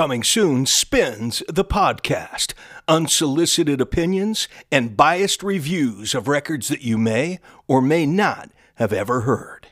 Coming soon, Spins the podcast. Unsolicited opinions and biased reviews of records that you may or may not have ever heard.